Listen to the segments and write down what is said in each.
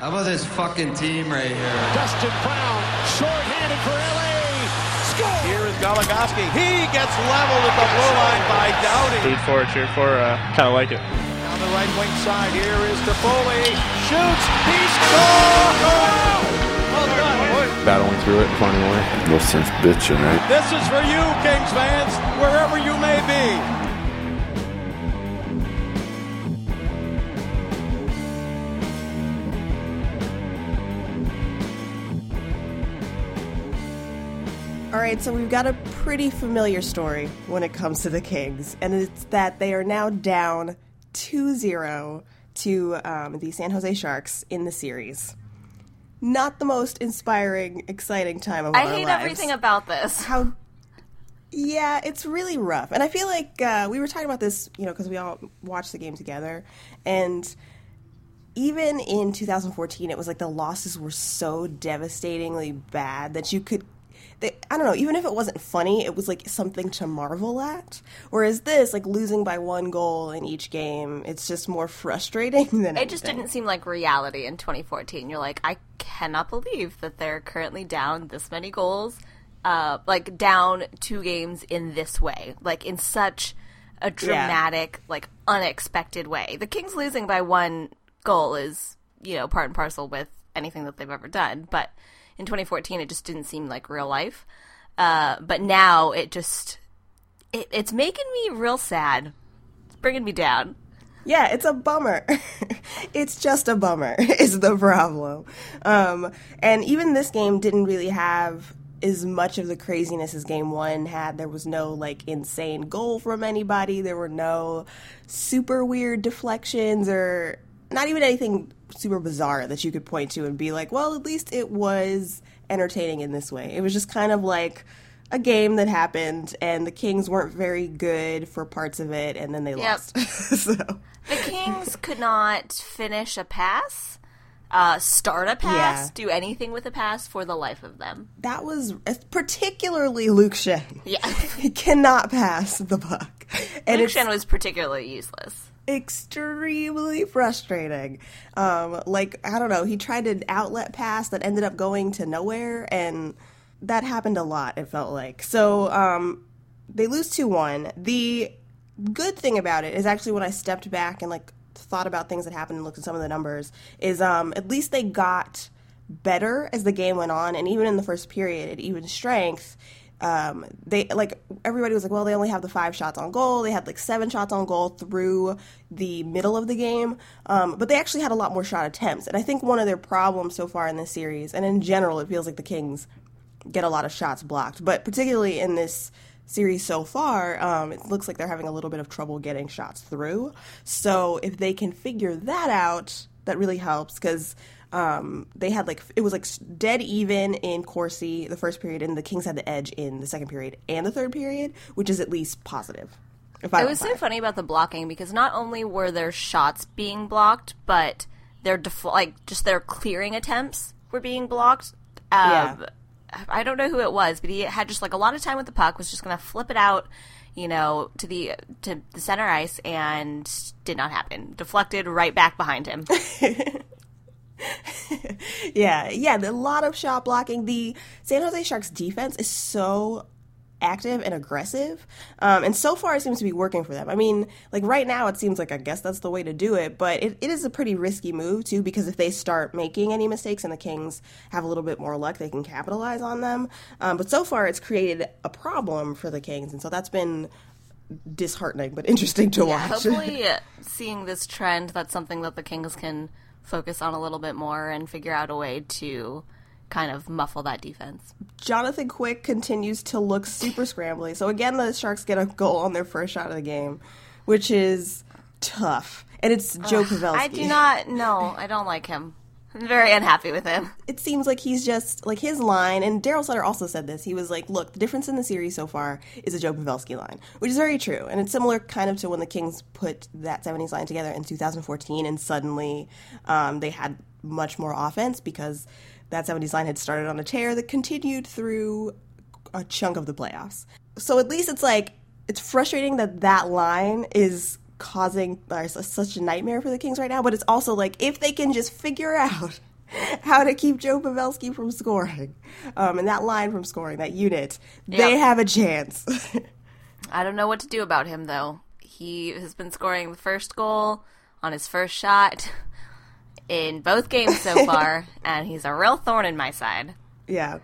How about this fucking team right here? Dustin Brown, short-handed for LA. Score! Here is Goligoski. He gets leveled at the blue line by Doughty. Root for, it, cheer for, uh, kind of like it. On the right wing side, here is Toffoli. Shoots. He scores! Well done. battling through it and finding a way. No sense bitching, right? This is for you, Kings fans, wherever you may be. Right, so we've got a pretty familiar story when it comes to the Kings, and it's that they are now down 2 0 to um, the San Jose Sharks in the series. Not the most inspiring, exciting time of I our hate everything about this. How. Yeah, it's really rough. And I feel like uh, we were talking about this, you know, because we all watched the game together. And even in 2014, it was like the losses were so devastatingly bad that you could. They, I don't know. Even if it wasn't funny, it was like something to marvel at. Whereas this, like losing by one goal in each game, it's just more frustrating than It just didn't seem like reality in 2014. You're like, I cannot believe that they're currently down this many goals, uh, like down two games in this way, like in such a dramatic, like unexpected way. The Kings losing by one goal is, you know, part and parcel with anything that they've ever done, but in 2014 it just didn't seem like real life. Uh, but now it just it, it's making me real sad. It's bringing me down. Yeah, it's a bummer. it's just a bummer is the problem. Um, and even this game didn't really have as much of the craziness as game one had. There was no like insane goal from anybody. There were no super weird deflections or not even anything super bizarre that you could point to and be like, well, at least it was entertaining in this way. It was just kind of like a game that happened and the Kings weren't very good for parts of it and then they lost. so The Kings could not finish a pass, uh, start a pass, Yeah. do anything with a pass for the life of them. that was particularly Luke Schenn. Yeah. He cannot pass the puck. And Luke Schenn was particularly useless. Extremely frustrating. Um, like, I don't know, he tried an outlet pass that ended up going to nowhere, and that happened a lot, it felt like. So, um, they lose 2 1. The good thing about it is actually when I stepped back and, like, thought about things that happened and looked at some of the numbers, is um, at least they got better as the game went on, and even in the first period, at even strength, um, they like everybody was like, well, they only have the five shots on goal. They had like seven shots on goal through the middle of the game, um, but they actually had a lot more shot attempts. And I think one of their problems so far in this series, and in general, it feels like the Kings get a lot of shots blocked, but particularly in this series so far, um, it looks like they're having a little bit of trouble getting shots through. So if they can figure that out, that really helps because um, they had like it was like dead even in Corsi the first period, and the Kings had the edge in the second period and the third period, which is at least positive. If I It was so funny about the blocking because not only were their shots being blocked, but their def- like just their clearing attempts were being blocked. Um, Yeah. I don't know who it was, but he had just like a lot of time with the puck, was just going to flip it out, you know, to the to the center ice, and did not happen. Deflected right back behind him. yeah, yeah, a lot of shot blocking. The San Jose Sharks defense is so active and aggressive, um, and so far it seems to be working for them. I mean, like right now, it seems like I guess that's the way to do it, but it, it is a pretty risky move too because if they start making any mistakes and the Kings have a little bit more luck, they can capitalize on them. Um, but so far, it's created a problem for the Kings, and so that's been disheartening but interesting to Yeah, watch. hopefully, seeing this trend, that's something that the Kings can focus on a little bit more and figure out a way to kind of muffle that defense. Jonathan Quick continues to look super scrambly. So again, the Sharks get a goal on their first shot of the game, which is tough. And it's Joe Pavelski. I do not. No, I don't like him. Very unhappy with him. It seems like he's just like his line, and Darryl Sutter also said this. He was like, "Look, the difference in the series so far is a Joe Pavelski line, which is very true, and it's similar kind of to when the Kings put that '70s line together in 2014, and suddenly um, they had much more offense because that '70s line had started on a tear that continued through a chunk of the playoffs. So at least it's like it's frustrating that that line is causing such a nightmare for the Kings right now. But it's also like if they can just figure out how to keep Joe Pavelski from scoring, um, and that line from scoring, that unit, they have a chance. I don't know what to do about him though. He has been scoring the first goal on his first shot in both games so far, and he's a real thorn in my side. yeah.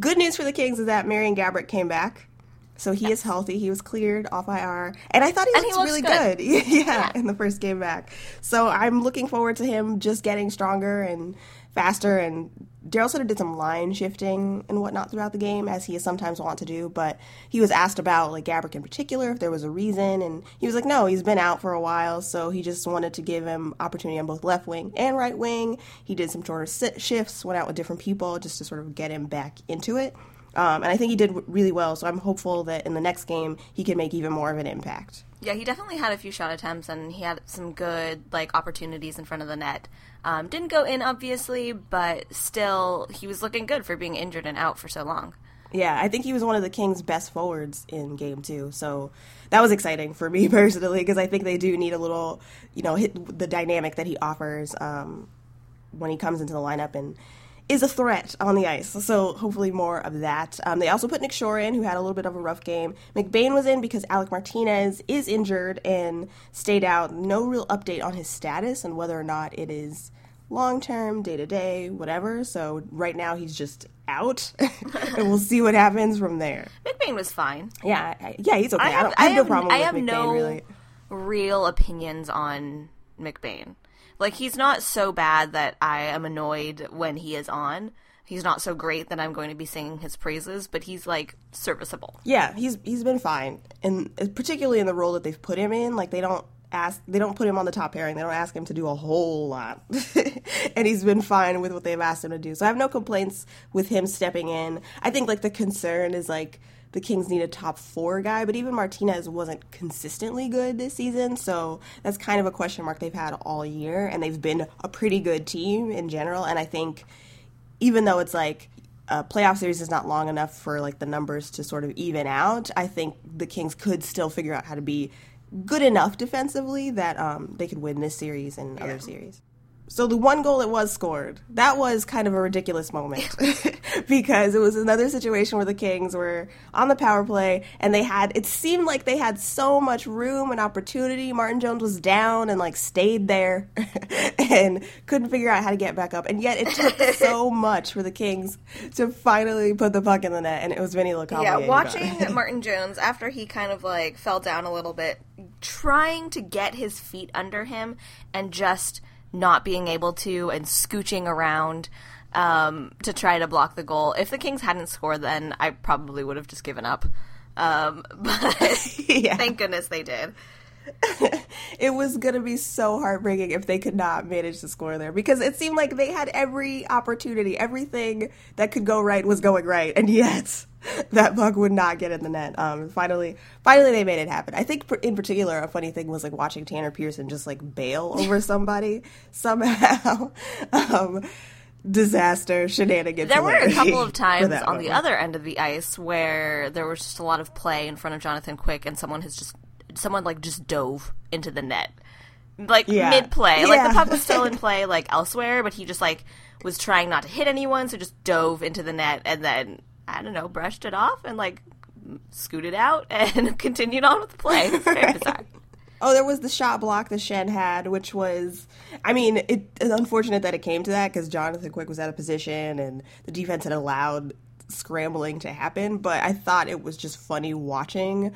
Good news for the Kings is that Marian Gaborik came back. So he is healthy. He was cleared off IR, and I thought he looked he really good. good. yeah, in the first game back. So I'm looking forward to him just getting stronger and faster. And Darryl Sutter did some line shifting and whatnot throughout the game, as he is sometimes want to do. But he was asked about like Gaborik in particular if there was a reason, and he was like, no, he's been out for a while, so he just wanted to give him opportunity on both left wing and right wing. He did some shorter shifts, went out with different people just to sort of get him back into it. Um, and I think he did w- really well, so I'm hopeful that in the next game he can make even more of an impact. Yeah, he definitely had a few shot attempts, and he had some good like opportunities in front of the net. Um, didn't go in, obviously, but still, he was looking good for being injured and out for so long. Yeah, I think he was one of the Kings' best forwards in game two, so that was exciting for me personally because I think they do need a little, you know, hit the dynamic that he offers um, when he comes into the lineup and is a threat on the ice. So hopefully more of that. Um, they also put Nick Shore in, who had a little bit of a rough game. McBain was in because Alec Martinez is injured and stayed out. No real update on his status and whether or not it is long term, day to day, whatever. So right now he's just out, and we'll see what happens from there. McBain was fine. Yeah, I, yeah, he's okay. I, I have, don't, I have no problem I have McBain no really. real opinions on McBain. Like he's not so bad that I am annoyed when he is on. He's not so great that I'm going to be singing his praises, but he's like serviceable. Yeah, he's he's been fine, and uh, particularly in the role that they've put him in, like they don't ask, they don't put him on the top pairing. They don't ask him to do a whole lot, and he's been fine with what they've asked him to do. So I have no complaints with him stepping in. I think like the concern is like the Kings need a top four guy, but even Martinez wasn't consistently good this season, so that's kind of a question mark they've had all year, and they've been a pretty good team in general, and I think even though it's like a playoff series is not long enough for like the numbers to sort of even out, I think the Kings could still figure out how to be good enough defensively that um, they could win this series and other series. So the one goal that was scored, that was kind of a ridiculous moment because it was another situation where the Kings were on the power play and they had it seemed like they had so much room and opportunity. Martin Jones was down and like stayed there and couldn't figure out how to get back up. And yet it took so much for the Kings to finally put the puck in the net and it was Vinny Lecavalier. Yeah, watching. Martin Jones after he kind of like fell down a little bit, trying to get his feet under him and just not being able to and scooching around um, to try to block the goal. If the Kings hadn't scored, then I probably would have just given up. Um, but Yeah. thank goodness they did. it was going to be so heartbreaking if they could not manage to score there because it seemed like they had every opportunity, everything that could go right was going right, and yet that puck would not get in the net. Um, finally, finally they made it happen. I think, in particular, a funny thing was like watching Tanner Pearson just like bail over somebody somehow. um, disaster shenanigans. There were a couple of times on the other end of the ice where there was just a lot of play in front of Jonathan Quick, and someone has just someone like just dove into the net, like Yeah. mid play. Like the puck was still in play, like elsewhere, but he just like was trying not to hit anyone, so just dove into the net and then I don't know, brushed it off and like scooted out and continued on with the play. It's very bizarre. Oh, there was the shot block that Schenn had, which was, I mean, it's unfortunate that it came to that because Jonathan Quick was out of position and the defense had allowed scrambling to happen. But I thought it was just funny watching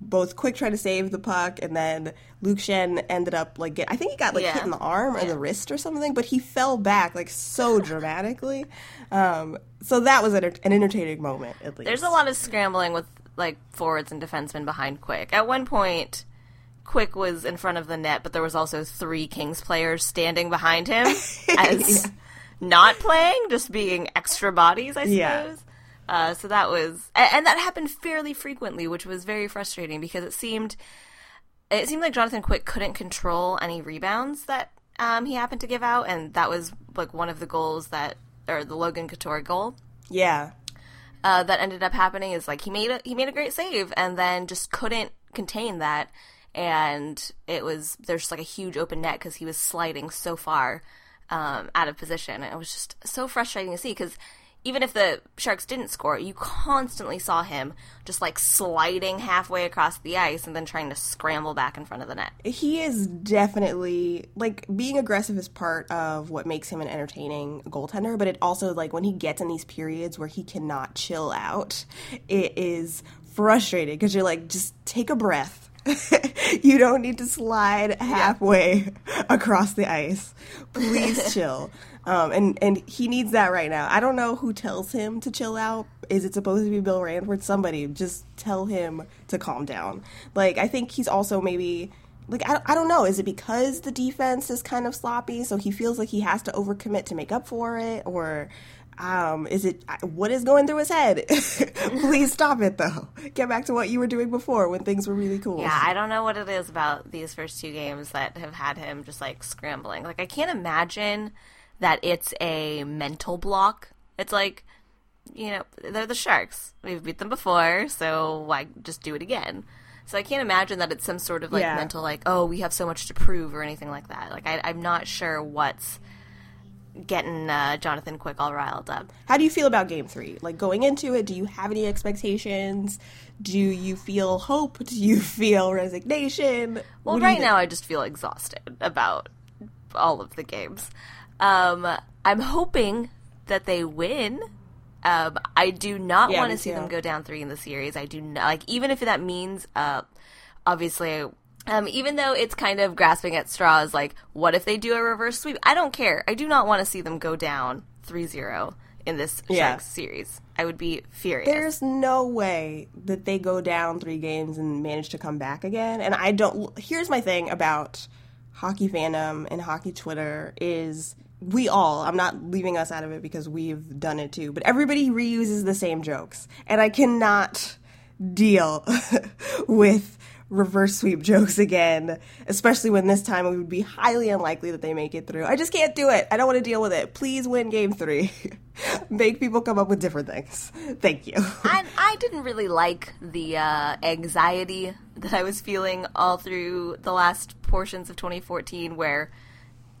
both Quick try to save the puck and then Luke Schenn ended up like get, I think he got like Yeah. hit in the arm or the wrist or something, but he fell back like so dramatically. Um, so that was an, an entertaining moment at least. There's a lot of scrambling with like forwards and defensemen behind Quick. At one point, Quick was in front of the net, but there was also three Kings players standing behind him as not playing, just being extra bodies, I suppose. Yeah. Uh, so that was, and that happened fairly frequently, which was very frustrating because it seemed, it seemed like Jonathan Quick couldn't control any rebounds that um, he happened to give out, and that was like one of the goals that, or the Logan Couture goal Yeah. uh, that ended up happening is like he made a he made a great save and then just couldn't contain that, and it was there's like a huge open net because he was sliding so far. um, out of position. And it was just so frustrating to see because even if the Sharks didn't score, you constantly saw him just like sliding halfway across the ice and then trying to scramble back in front of the net. He is definitely like being aggressive is part of what makes him an entertaining goaltender, but it also like when he gets in these periods where he cannot chill out, it is frustrating because you're like, just take a breath. you don't need to slide halfway across the ice. Please chill. Um, and and he needs that right now. I don't know who tells him to chill out. Is it supposed to be Bill Ranford? Somebody just tell him to calm down. Like I think he's also maybe like I, I don't know. Is it because the defense is kind of sloppy, so he feels like he has to overcommit to make up for it, or um, is it what is going through his head? Please stop it though. Get back to what you were doing before when things were really cool. Yeah, I don't know what it is about these first two games that have had him just like scrambling. Like I can't imagine that it's a mental block. It's like, you know, they're the Sharks. We've beat them before, so why just do it again? So I can't imagine that it's some sort of like Yeah. mental, like, oh, we have so much to prove or anything like that. Like I, I'm not sure what's getting uh, Jonathan Quick all riled up. How do you feel about game three? Like going into it, do you have any expectations? Do you feel hope? Do you feel resignation? Well, What right now I just feel exhausted about all of the games. Um, I'm hoping that they win. Um, I do not Yeah, want to see too. them go down three in the series. I do not like even if that means, uh, obviously, um, even though it's kind of grasping at straws. Like, what if they do a reverse sweep? I don't care. I do not want to see them go down 3-0 in this Yeah. Sharks series. I would be furious. There's no way that they go down three games and manage to come back again. And I don't. Here's my thing about hockey fandom and hockey Twitter is we all. I'm not leaving us out of it because we've done it too. But everybody reuses the same jokes, and I cannot deal with reverse sweep jokes again, especially when this time it would be highly unlikely that they make it through. I just can't do it. I don't want to deal with it. Please win game three. Make people come up with different things. Thank you. I, I didn't really like the uh, anxiety that I was feeling all through the last portions of 2014, where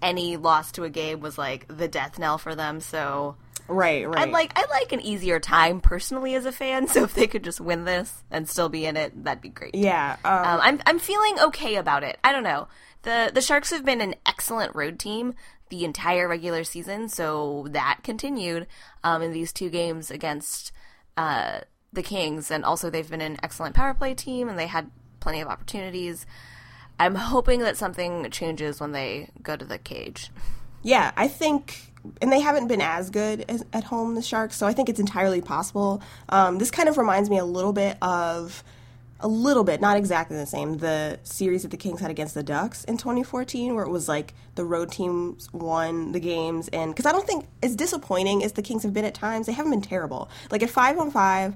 any loss to a game was like the death knell for them. So Right, right. I'd like I like an easier time personally as a fan. So if they could just win this and still be in it, that'd be great. yeah. Um, Um, I'm I'm feeling okay about it. I don't know. the The Sharks have been an excellent road team the entire regular season, so that continued um, in these two games against uh, the Kings, and also they've been an excellent power play team, and they had plenty of opportunities. I'm hoping that something changes when they go to the cage. yeah, I think, and they haven't been as good as, at home, the Sharks, so I think it's entirely possible. Um, this kind of reminds me a little bit of, a little bit, not exactly the same, the series that the Kings had against the Ducks in 2014, where it was like the road teams won the games. And because I don't think, as disappointing as the Kings have been at times, they haven't been terrible. Like at 5 on 5,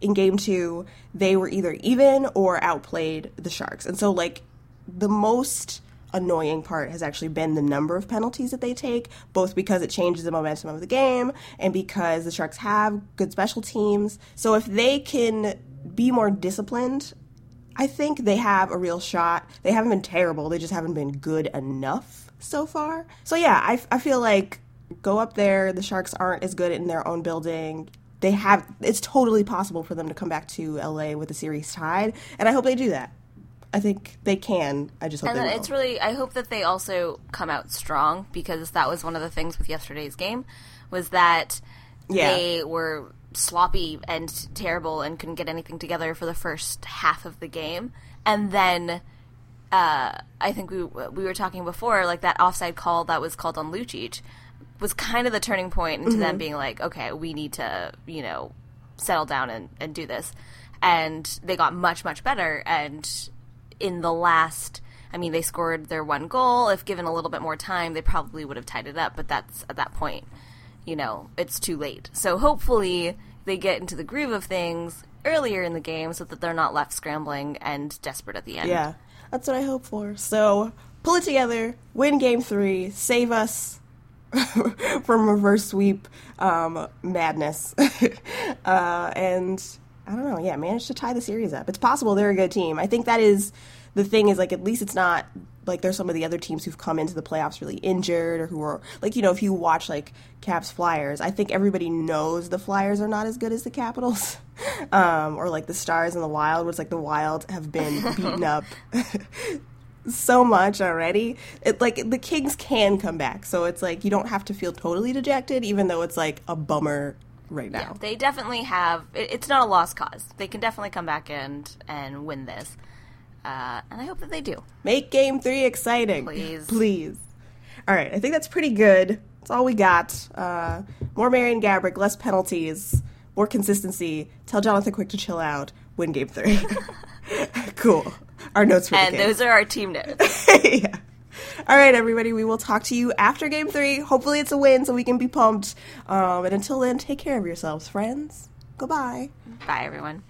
in game two, they were either even or outplayed the Sharks. And so, like, the most annoying part has actually been the number of penalties that they take, both because it changes the momentum of the game and because the Sharks have good special teams. So if they can be more disciplined, I think they have a real shot. They haven't been terrible, they just haven't been good enough so far. So yeah, I, I feel like go up there, the Sharks aren't as good in their own building. They have it's totally possible for them to come back to LA with a series tied, and I hope they do that. I think they can. I just hope And it's really I hope that they also come out strong because that was one of the things with yesterday's game was that Yeah. they were sloppy and terrible and couldn't get anything together for the first half of the game. And then uh, I think we we were talking before like that offside call that was called on Lucic was kind of the turning point into them being like okay, we need to, you know, settle down and, and do this. And they got much, much better. And in the last, I mean, they scored their one goal. If given a little bit more time, they probably would have tied it up. But that's at that point, you know, it's too late. So hopefully they get into the groove of things earlier in the game so that they're not left scrambling and desperate at the end. Yeah, that's what I hope for. So pull it together, win game three, save us from reverse sweep um, madness, uh, and I don't know. Yeah, managed to tie the series up. It's possible they're a good team. I think that is the thing. Is like at least it's not like there's some of the other teams who've come into the playoffs really injured or who are like you know if you watch like Caps Flyers, I think everybody knows the Flyers are not as good as the Capitals, um, or like the Stars and the Wild, which like the Wild have been beaten up so much already. It like the Kings can come back, so it's like you don't have to feel totally dejected, even though it's like a bummer right now. They definitely have. It, it's not a lost cause. They can definitely come back and and win this, uh, and I hope that they do. Make Game Three exciting, Please. please. All right, I think that's pretty good. That's all we got. Uh, more Marian Gaborik, less penalties, more consistency. Tell Jonathan Quick to chill out. Win Game Three. cool. Our notes for And those are our team notes. yeah. All right, everybody. We will talk to you after Game Three. Hopefully, it's a win, so we can be pumped. Um, and until then, take care of yourselves, friends. Goodbye. Bye, everyone.